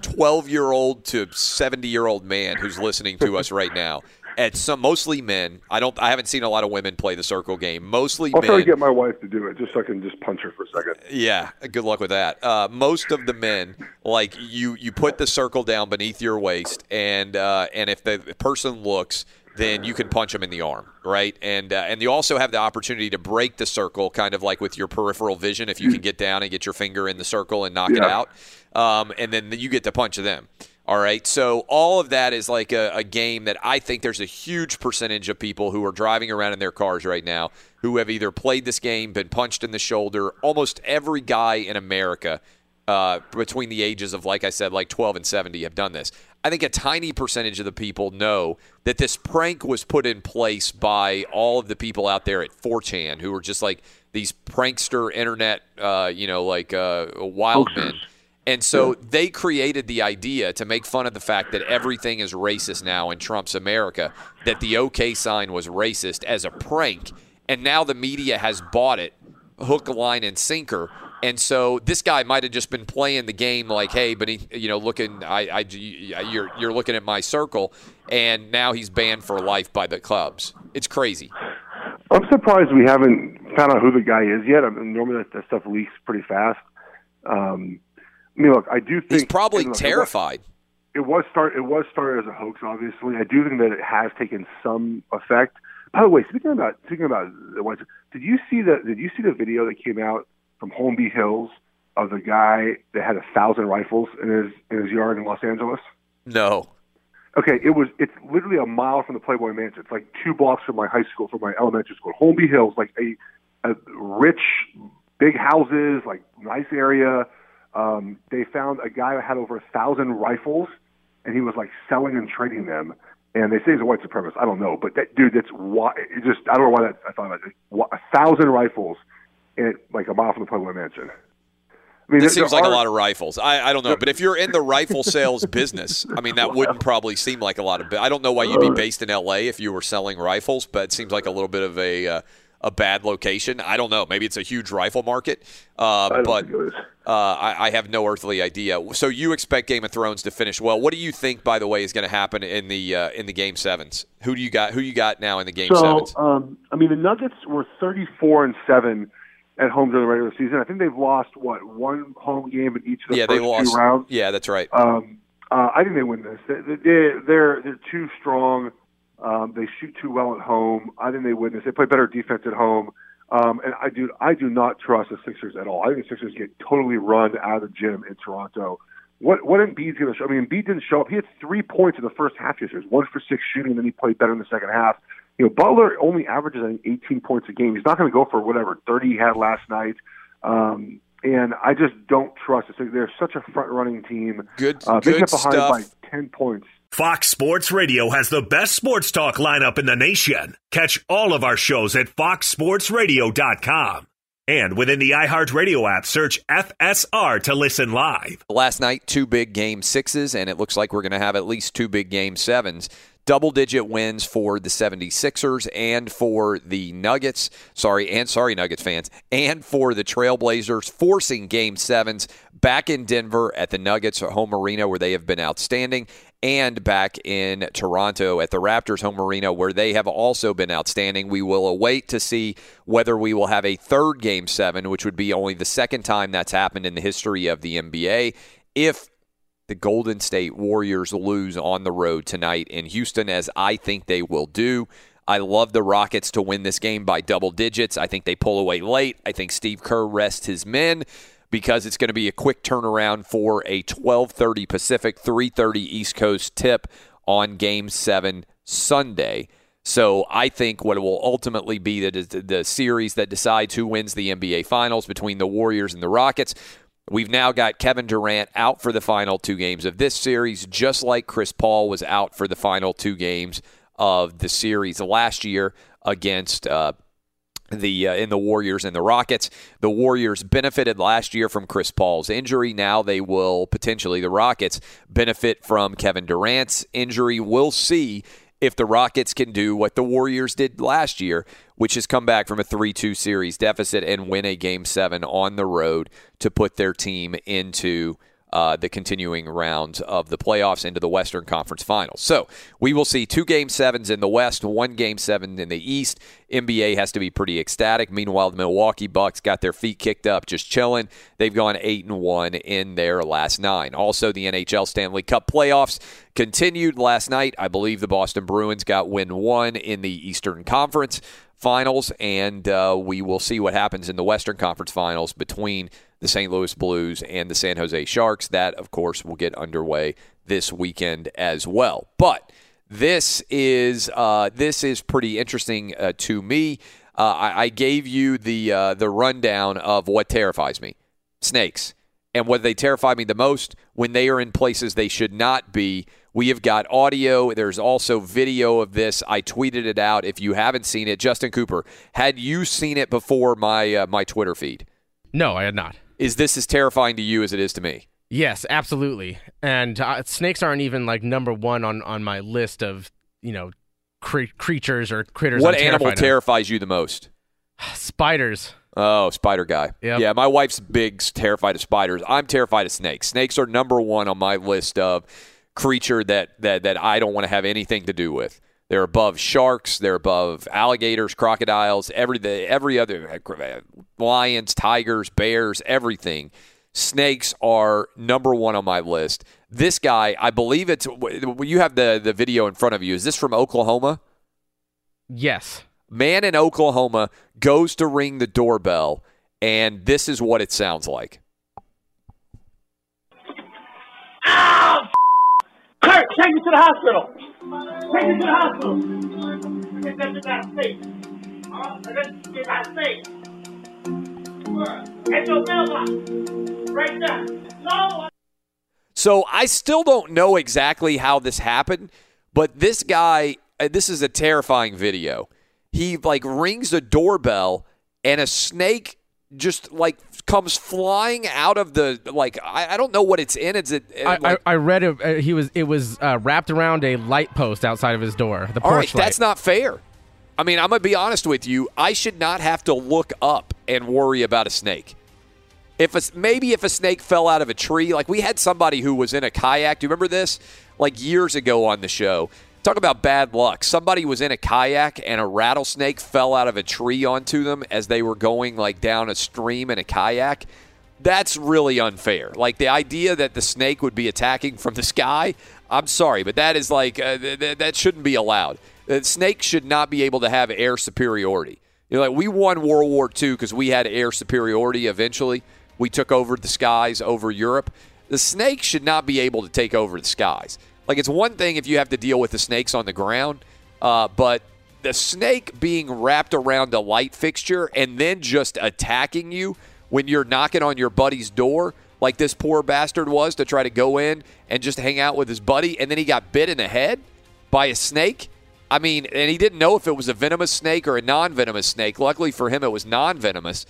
Speaker 1: twelve year old to seventy year old man who's listening to us right now. At some mostly men. I don't. I haven't seen a lot of women play the circle game. Mostly
Speaker 6: I'll
Speaker 1: men.
Speaker 6: try to get my wife to do it just so I can just punch her for a second.
Speaker 1: Yeah, good luck with that. Uh, most of the men, like you, you put the circle down beneath your waist, and uh, and if the person looks, then you can punch them in the arm, right? And uh, and you also have the opportunity to break the circle, kind of like with your peripheral vision, if you can get down and get your finger in the circle and knock it out, um, and then you get to punch them. All right. So all of that is like a, a, game that I think there's a huge percentage of people who are driving around in their cars right now who have either played this game, been punched in the shoulder. Almost every guy in America uh, between the ages of, like I said, like 12 and 70 have done this. I think a tiny percentage of the people know that this prank was put in place by all of the people out there at 4chan who are just like these prankster internet, uh, you know, like uh, wild men. And so they created the idea to make fun of the fact that everything is racist now in Trump's America, that the OK sign was racist as a prank. And now the media has bought it hook, line, and sinker. And so this guy might have just been playing the game like, hey, but he, you know, looking, I, I, you're, you're looking at my circle, and now he's banned for life by the Cubs. It's crazy.
Speaker 6: I'm surprised we haven't found out who the guy is yet. I mean, normally that, that stuff leaks pretty fast. Um, I mean, look, I do think
Speaker 1: he's probably
Speaker 6: look,
Speaker 1: terrified.
Speaker 6: It was, it was start. It was started as a hoax. Obviously, I do think that it has taken some effect. By the way, speaking about speaking about the ones, did you see the did you see the video that came out from Holmby Hills of the guy that had a thousand rifles in his in his yard in Los Angeles?
Speaker 1: No.
Speaker 6: Okay, it was. It's literally a mile from the Playboy Mansion. It's like two blocks from my high school, from my elementary school. Holmby Hills, like a, a rich, big houses, like nice area. Um, they found a guy who had over a thousand rifles, and he was like selling and trading them. And they say he's a white supremacist. I don't know, but that dude, that's why. It just I don't know why that I thought about it. A thousand rifles, in like a mile from the Playboy Mansion.
Speaker 1: I mean, it seems like are, a lot of rifles. I, I don't know, but if you're in the rifle sales business, I mean, that wouldn't probably seem like a lot of. I don't know why you'd be based in L.A. if you were selling rifles, but it seems like a little bit of a uh, a bad location. I don't know. Maybe it's a huge rifle market, uh, but uh, I, I, have no earthly idea. So you expect Game of Thrones to finish well. What do you think, by the way, is going to happen in the uh, in the Game Sevens? Who do you got? Who you got now in the Game
Speaker 6: so,
Speaker 1: Sevens?
Speaker 6: Um, I mean, the Nuggets were thirty four and seven at home during the regular season. I think they've lost what one home game in each of the
Speaker 1: yeah,
Speaker 6: first
Speaker 1: they lost.
Speaker 6: two rounds.
Speaker 1: Yeah, that's right.
Speaker 6: Um, uh, I think they win this. They, they, they're they're too strong. Um, they shoot too well at home. I think they this. They play better defense at home. Um, and I do I do not trust the Sixers at all. I think the Sixers get totally run out of the gym in Toronto. What what Embiid's going to show? I mean, Embiid didn't show up. He had three points in the first half yesterday. One for six shooting, and then he played better in the second half you know, Butler only averages I think 18 points a game. He's not going to go for whatever 30 he had last night. Um, and I just don't trust it. They're such a front running team.
Speaker 1: Good,
Speaker 6: uh,
Speaker 1: good
Speaker 6: behind
Speaker 1: stuff.
Speaker 6: by 10 points.
Speaker 5: Fox Sports Radio has the best sports talk lineup in the nation. Catch all of our shows at foxsportsradio.com. And within the iHeartRadio app, search FSR to listen live.
Speaker 1: Last night, two big game sixes, and it looks like we're going to have at least two big game sevens double digit wins for the 76ers and for the Nuggets. Sorry, and sorry, Nuggets fans, and for the Trailblazers, forcing game sevens back in Denver at the Nuggets home arena where they have been outstanding, and back in Toronto at the Raptors home arena where they have also been outstanding. We will await to see whether we will have a third game seven, which would be only the second time that's happened in the history of the NBA. If the Golden State Warriors lose on the road tonight in Houston, as I think they will do. I love the Rockets to win this game by double digits. I think they pull away late. I think Steve Kerr rests his men because it's going to be a quick turnaround for a 12:30 Pacific, 3:30 East Coast tip on Game 7 Sunday. So I think what it will ultimately be the, the series that decides who wins the NBA Finals between the Warriors and the Rockets We've now got Kevin Durant out for the final two games of this series, just like Chris Paul was out for the final two games of the series last year against uh, the uh, in the Warriors and the Rockets. The Warriors benefited last year from Chris Paul's injury. Now they will potentially the Rockets benefit from Kevin Durant's injury. We'll see if the Rockets can do what the Warriors did last year, which is come back from a 3 2 series deficit and win a game seven on the road to put their team into uh, the continuing rounds of the playoffs into the Western Conference Finals. So we will see two game sevens in the West, one game seven in the East. NBA has to be pretty ecstatic. Meanwhile, the Milwaukee Bucks got their feet kicked up, just chilling. They've gone eight and one in their last nine. Also, the NHL Stanley Cup playoffs continued last night. I believe the Boston Bruins got win one in the Eastern Conference finals, and uh, we will see what happens in the Western Conference finals between the St. Louis Blues and the San Jose Sharks. That, of course, will get underway this weekend as well. But this is uh, this is pretty interesting uh, to me. Uh, I, I, gave you the uh, the rundown of what terrifies me: snakes, and what they terrify me the most when they are in places they should not be. We have got audio. There's also video of this. I tweeted it out. If you haven't seen it, Justin Cooper, had you seen it before my uh, my Twitter feed?
Speaker 2: No, I had not.
Speaker 1: Is this as terrifying to you as it is to me?
Speaker 2: Yes, absolutely. And uh, snakes aren't even like number one on on my list of you know cre- creatures or critters.
Speaker 1: What
Speaker 2: I'm
Speaker 1: animal
Speaker 2: of.
Speaker 1: terrifies you the most?
Speaker 2: Spiders.
Speaker 1: Oh, spider guy.
Speaker 2: Yep.
Speaker 1: Yeah, my wife's big terrified of spiders. I'm terrified of snakes. Snakes are number one on my list of creature that that that I don't want to have anything to do with. They're above sharks. They're above alligators, crocodiles, every the every other uh, uh, lions, tigers, bears, everything. Snakes are number one on my list. This guy, I believe it's. You have the the video in front of you. Is this from Oklahoma?
Speaker 2: Yes.
Speaker 1: Man in Oklahoma goes to ring the doorbell, and this is what it sounds like.
Speaker 7: Ow! Kurt, take me to the hospital. Take me to the hospital. Get that out of state. Huh? Get that state. Get your mailbox. Right there. No.
Speaker 1: So I still don't know exactly how this happened, but this guy, uh, this is a terrifying video. He like rings the doorbell, and a snake just like comes flying out of the like I, I don't know what it's in. It's it? uh, like,
Speaker 2: I, I read it. Uh, he was it was uh, wrapped around a light post outside of his door. The porch
Speaker 1: All right,
Speaker 2: light.
Speaker 1: that's not fair. I mean, I'm gonna be honest with you. I should not have to look up and worry about a snake. If a, maybe if a snake fell out of a tree, like we had somebody who was in a kayak. Do you remember this? Like years ago on the show. Talk about bad luck. Somebody was in a kayak and a rattlesnake fell out of a tree onto them as they were going like down a stream in a kayak. That's really unfair. Like the idea that the snake would be attacking from the sky. I'm sorry, but that is like uh, th- th- that shouldn't be allowed. The snake should not be able to have air superiority. You know, like we won World War II because we had air superiority. Eventually, we took over the skies over Europe. The snake should not be able to take over the skies. Like it's one thing if you have to deal with the snakes on the ground, uh, but the snake being wrapped around a light fixture and then just attacking you when you're knocking on your buddy's door, like this poor bastard was to try to go in and just hang out with his buddy, and then he got bit in the head by a snake. I mean, and he didn't know if it was a venomous snake or a non venomous snake. Luckily for him, it was non venomous.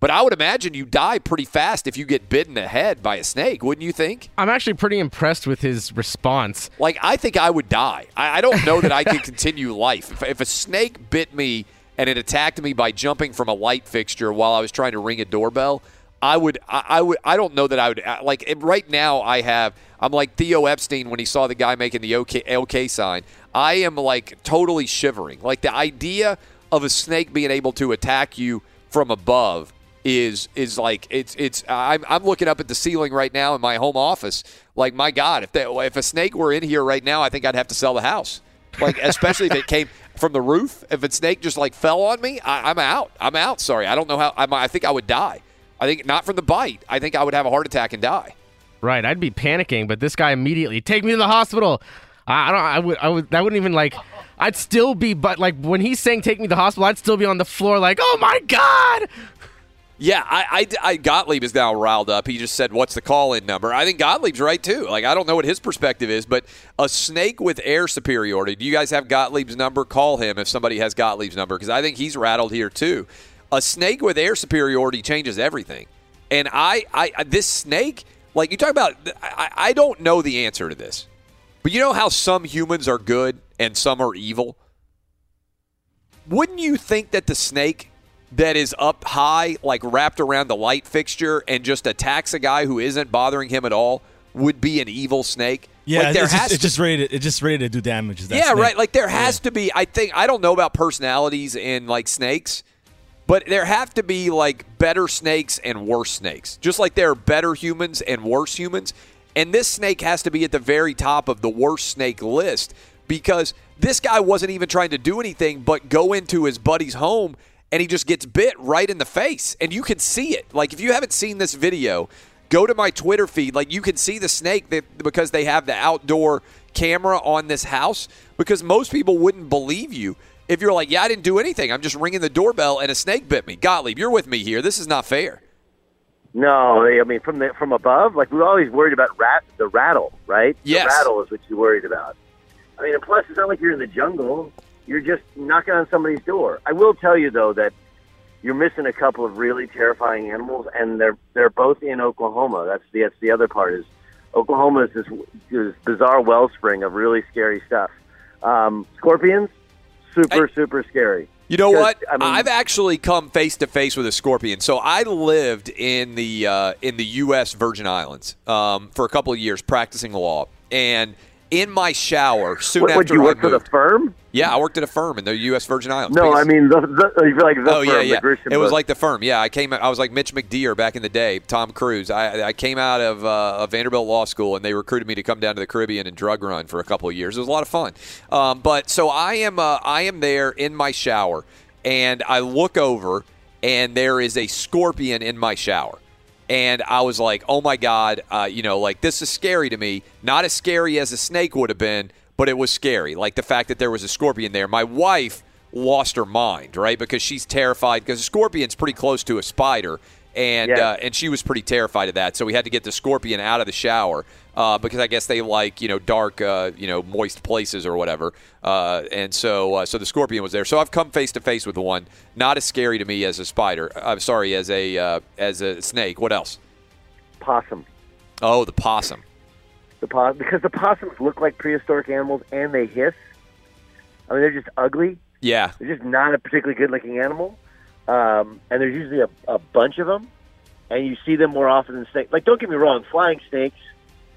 Speaker 1: But I would imagine you die pretty fast if you get bit in the head by a snake, wouldn't you think?
Speaker 2: I'm actually pretty impressed with his response.
Speaker 1: Like, I think I would die. I, I don't know that I could continue life. If, if a snake bit me and it attacked me by jumping from a light fixture while I was trying to ring a doorbell, I would, I, I would, I don't know that I would. uh, Like right now, I have. I'm like Theo Epstein when he saw the guy making the OK, OK sign. I am like totally shivering. Like the idea of a snake being able to attack you from above is is like it's it's I'm, I'm looking up at the ceiling right now in my home office like my god if that if a snake were in here right now i think i'd have to sell the house like especially if it came from the roof if a snake just like fell on me I, i'm out i'm out sorry i don't know how I'm, i think i would die i think not from the bite i think i would have a heart attack and die
Speaker 2: Right, I'd be panicking, but this guy immediately take me to the hospital. I, I don't. I would. I would. That wouldn't even like. I'd still be, but like when he's saying take me to the hospital, I'd still be on the floor like, oh my god.
Speaker 1: Yeah, I, I, I Gottlieb is now riled up. He just said, "What's the call-in number?" I think Gottlieb's right too. Like I don't know what his perspective is, but a snake with air superiority. Do you guys have Gottlieb's number? Call him if somebody has Gottlieb's number because I think he's rattled here too. A snake with air superiority changes everything, and I, I this snake, like you talk about, I, I don't know the answer to this, but you know how some humans are good and some are evil. Wouldn't you think that the snake that is up high, like wrapped around the light fixture, and just attacks a guy who isn't bothering him at all, would be an evil snake?
Speaker 4: Yeah,
Speaker 1: like there
Speaker 4: it's,
Speaker 1: has
Speaker 4: just, it's just ready. To, it's just ready to do damage.
Speaker 1: Yeah,
Speaker 4: snake.
Speaker 1: right. Like there has to be. I think I don't know about personalities in like snakes, but there have to be like better snakes and worse snakes. Just like there are better humans and worse humans, and this snake has to be at the very top of the worst snake list because this guy wasn't even trying to do anything but go into his buddy's home and he just gets bit right in the face. And you can see it. Like, if you haven't seen this video, go to my Twitter feed. Like, you can see the snake that, because they have the outdoor camera on this house because most people wouldn't believe you if you're like, yeah, I didn't do anything. I'm just ringing the doorbell and a snake bit me. Gottlieb, you're with me here. This is not fair.
Speaker 8: No, I mean from the from above, like we're always worried about rat the rattle, right?
Speaker 1: Yes.
Speaker 8: The rattle is what you're worried about. I mean, and plus it's not like you're in the jungle. You're just knocking on somebody's door. I will tell you though that you're missing a couple of really terrifying animals, and they're they're both in Oklahoma. That's the that's the other part is Oklahoma is this, this bizarre wellspring of really scary stuff. Um, scorpions, super super scary.
Speaker 1: You know what?
Speaker 8: I mean-
Speaker 1: I've actually come face to face with a scorpion. So I lived in the uh, in the U.S. Virgin Islands um, for a couple of years practicing law, and in my shower soon
Speaker 8: What, would
Speaker 1: after
Speaker 8: you
Speaker 1: I
Speaker 8: work for the
Speaker 1: moved-
Speaker 8: firm?
Speaker 1: Yeah, I worked at a firm in the U.S. Virgin Islands.
Speaker 8: No, I mean the, the like the
Speaker 1: oh
Speaker 8: firm,
Speaker 1: yeah, yeah. It was like the firm. Yeah, I came. I was like Mitch McDeere back in the day. Tom Cruise. I, I came out of, uh, of Vanderbilt Law School, and they recruited me to come down to the Caribbean and drug run for a couple of years. It was a lot of fun. Um, but so I am. Uh, I am there in my shower, and I look over, and there is a scorpion in my shower. And I was like, oh my God, uh, you know, like this is scary to me. Not as scary as a snake would have been, but it was scary. Like the fact that there was a scorpion there. My wife lost her mind, right? Because she's terrified because a scorpion's pretty close to a spider. And
Speaker 8: Yeah.
Speaker 1: uh, and she was pretty terrified of that, so we had to get the scorpion out of the shower uh, because I guess they like you know dark, uh, you know moist places or whatever. Uh, and so uh, so the scorpion was there. So I've come face to face with one. Not as scary to me as a spider. I'm sorry, as a uh, as a snake. What else?
Speaker 8: possum.
Speaker 1: Oh, the possum.
Speaker 8: The pos- because the possums look like prehistoric animals and they hiss. I mean, they're just ugly.
Speaker 1: Yeah.
Speaker 8: They're just not a particularly good-looking animal. Um, and there's usually a, a bunch of them, and you see them more often than snakes. Like, don't get me wrong, flying snakes.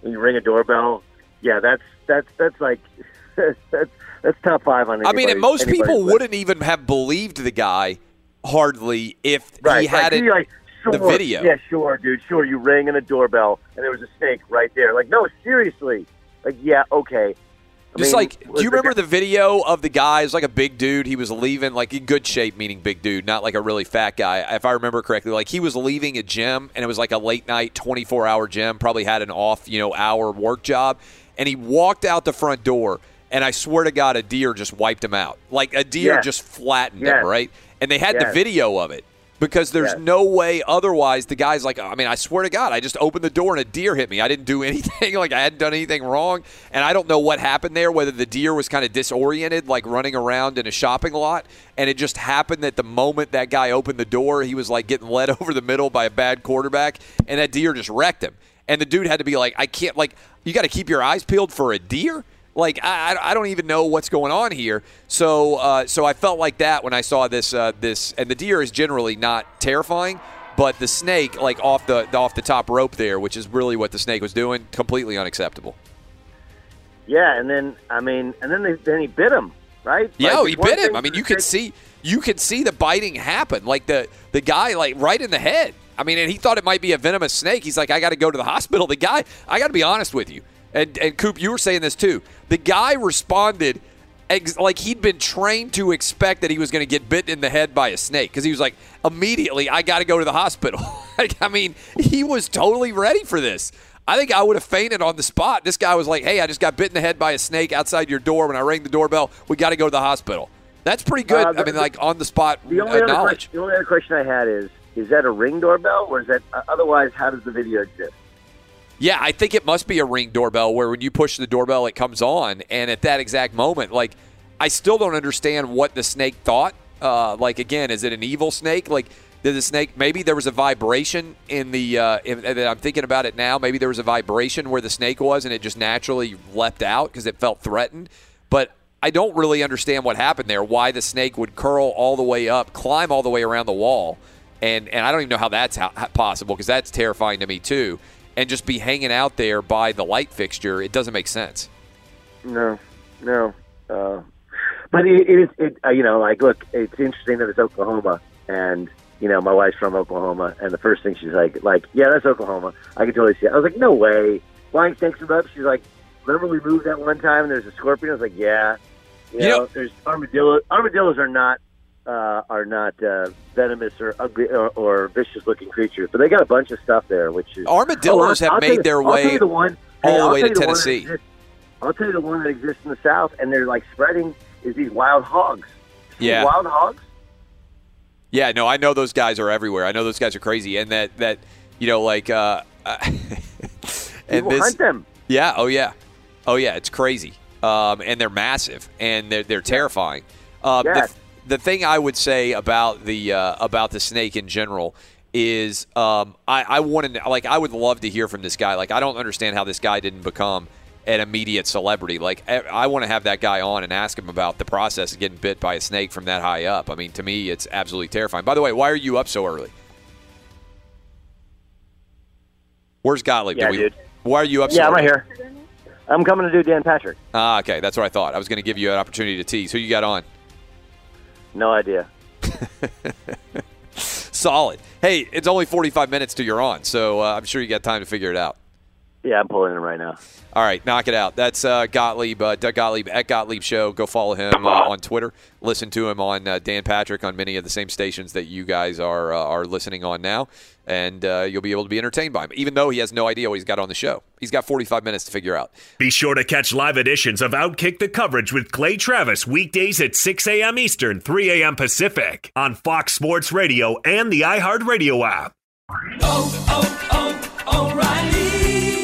Speaker 8: When you ring a doorbell, yeah, that's that's that's like that's that's top five on.
Speaker 1: I mean, and most people
Speaker 8: list.
Speaker 1: wouldn't even have believed the guy hardly if
Speaker 8: right,
Speaker 1: he had
Speaker 8: right.
Speaker 1: it.
Speaker 8: Like,
Speaker 1: the
Speaker 8: sure,
Speaker 1: video.
Speaker 8: Yeah, sure, dude. Sure, you rang in a doorbell and there was a snake right there. Like, no, seriously. Like, yeah, okay.
Speaker 1: Just
Speaker 8: mean,
Speaker 1: like, do you remember the video of the guy? It was like a big dude. He was leaving, like in good shape, meaning big dude, not like a really fat guy. If I remember correctly, like he was leaving a gym, and it was like a late night, twenty four hour gym. Probably had an off, you know, hour work job, and he walked out the front door, and I swear to God, a deer just wiped him out. Like a deer
Speaker 8: Yes.
Speaker 1: just flattened
Speaker 8: Yes.
Speaker 1: him, right? And they had the video of it. Because there's
Speaker 8: Yes.
Speaker 1: no way otherwise. The guy's like, I mean, I swear to God, I just opened the door and a deer hit me. I didn't do anything. Like I hadn't done anything wrong, and I don't know what happened there. Whether the deer was kind of disoriented, like running around in a shopping lot, and it just happened that the moment that guy opened the door, he was like getting led over the middle by a bad quarterback, and that deer just wrecked him. And the dude had to be like, I can't. Like, you got to keep your eyes peeled for a deer. Like I, I- I don't even know what's going on here. So uh, so I felt like that when I saw this uh, this and the deer is generally not terrifying, but the snake like off the, off the top rope there, which is really what the snake was doing, completely unacceptable.
Speaker 8: Yeah, and then I mean, and then they, then he bit him, right?
Speaker 1: Yeah,
Speaker 8: Like,
Speaker 1: oh, he bit him. I mean, you could see you could see the biting happen. Like the the guy like right in the head. I mean, and he thought it might be a venomous snake. He's like, I got to go to the hospital. The guy, I got to be honest with you, and and Coop, you were saying this too. The guy responded. Ex- like he'd been trained to expect that he was going to get bitten in the head by a snake because he was like immediately I got to go to the hospital. like I mean, he was totally ready for this. I think I would have fainted on the spot. This guy was like, "Hey, I just got bit in the head by a snake outside your door when I rang the doorbell. We got to go to the hospital." That's pretty good.
Speaker 8: Uh,
Speaker 1: I mean, like on the spot
Speaker 8: The only,
Speaker 1: uh,
Speaker 8: other
Speaker 1: knowledge.
Speaker 8: question, the only other question I had is: Is that a ring doorbell, or is that uh, otherwise? How does the video exist?
Speaker 1: Yeah, I think it must be a ring doorbell where when you push the doorbell, it comes on, and at that exact moment, like I still don't understand what the snake thought. Uh, like again, is it an evil snake? Like did the snake? Maybe there was a vibration in the. Uh, in, I'm thinking about it now. Maybe there was a vibration where the snake was, and it just naturally leapt out because it felt threatened. But I don't really understand what happened there. Why the snake would curl all the way up, climb all the way around the wall, and and I don't even know how that's how, how possible because that's terrifying to me too. And just be hanging out there by the light fixture, it doesn't make sense.
Speaker 8: No, no. Uh, but it, it is, it, uh, you know, like, look, it's interesting that it's Oklahoma, and you know, my wife's from Oklahoma, and the first thing she's like, like, yeah, that's Oklahoma. I can totally see it. I was like, no way, flying snakes are up. She's like, remember we moved that one time and there's a scorpion. I was like, yeah, you,
Speaker 1: You
Speaker 8: know,
Speaker 1: know-
Speaker 8: there's armadillo. Armadillos are not uh, are not uh, venomous or ugly or, or vicious looking creatures, but they got a bunch of stuff there, which is
Speaker 1: Armadillos
Speaker 8: Oh, I'll-
Speaker 1: have
Speaker 8: I'll
Speaker 1: made
Speaker 8: you-
Speaker 1: their way
Speaker 8: the one,
Speaker 1: all the
Speaker 8: I'll
Speaker 1: way to
Speaker 8: the
Speaker 1: Tennessee.
Speaker 8: exists- I'll tell you the one that exists in the South, and they're like spreading is these wild hogs.
Speaker 1: Yeah.
Speaker 8: wild hogs.
Speaker 1: Yeah, no, I know those guys are everywhere. I know those guys are crazy, and that that you know, like, uh, and
Speaker 8: People
Speaker 1: this,
Speaker 8: hunt them.
Speaker 1: Yeah. Oh yeah. Oh yeah. It's crazy. Um, and they're massive and they're they're terrifying. Um,
Speaker 8: Yes.
Speaker 1: the, the thing I would say about the uh, about the snake in general is um, I I want to like I would love to hear from this guy. Like I don't understand how this guy didn't become an immediate celebrity. Like I, I want to have that guy on and ask him about the process of getting bit by a snake from that high up. I mean, to me, it's absolutely terrifying. By the way, why are you up so early? Where's Gottlieb?
Speaker 8: Yeah,
Speaker 1: we-
Speaker 8: dude.
Speaker 1: Why are you up so
Speaker 8: Yeah, I'm right
Speaker 1: early?
Speaker 8: here. I'm coming to do Dan Patrick.
Speaker 1: Ah, okay. That's what I thought. I was going to give you an opportunity to tease. Who you got on?
Speaker 8: No idea.
Speaker 1: Solid. Hey, it's only 45 minutes till you're on, so uh, I'm sure you got time to figure it out.
Speaker 8: Yeah, I'm pulling in right now.
Speaker 1: All right, knock it out. That's uh, Gottlieb, uh, Doug Gottlieb at Gottlieb Show. Go follow him uh, on Twitter. Listen to him on uh, Dan Patrick on many of the same stations that you guys are uh, are listening on now, and uh, you'll be able to be entertained by him, even though he has no idea what he's got on the show. He's got 45 minutes to figure out.
Speaker 5: Be sure to catch live editions of Outkick the coverage with Clay Travis weekdays at 6 a.m. Eastern, 3 a.m. Pacific on Fox Sports Radio and the iHeartRadio app.